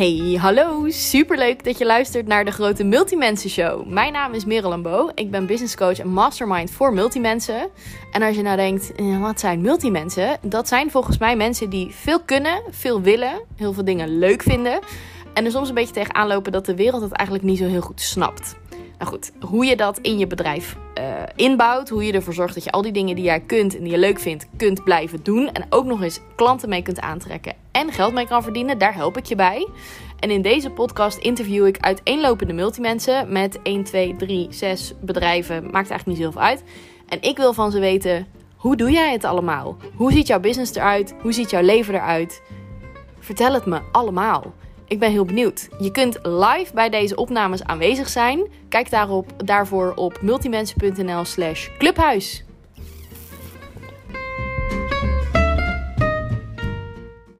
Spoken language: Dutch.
Hey, hallo. Superleuk dat je luistert naar de Grote Multimensen Show. Mijn naam is Merel Lambo. Ik ben business coach en mastermind voor multimensen. En als je nou denkt, eh, wat zijn multimensen? Dat zijn volgens mij mensen die veel kunnen, veel willen, heel veel dingen leuk vinden. En er soms een beetje tegenaan lopen dat de wereld het eigenlijk niet zo heel goed snapt. Nou goed, hoe je dat in je bedrijf uh, inbouwt, hoe je ervoor zorgt dat je al die dingen die jij kunt en die je leuk vindt, kunt blijven doen. En ook nog eens klanten mee kunt aantrekken en geld mee kan verdienen, daar help ik je bij. En in deze podcast interview ik uiteenlopende multimensen met 1, 2, 3, 6 bedrijven. Maakt eigenlijk niet zoveel uit. En ik wil van ze weten, hoe doe jij het allemaal? Hoe ziet jouw business eruit? Hoe ziet jouw leven eruit? Vertel het me allemaal. Ik ben heel benieuwd. Je kunt live bij deze opnames aanwezig zijn. Kijk daarop, daarvoor op multimensen.nl slash clubhuis.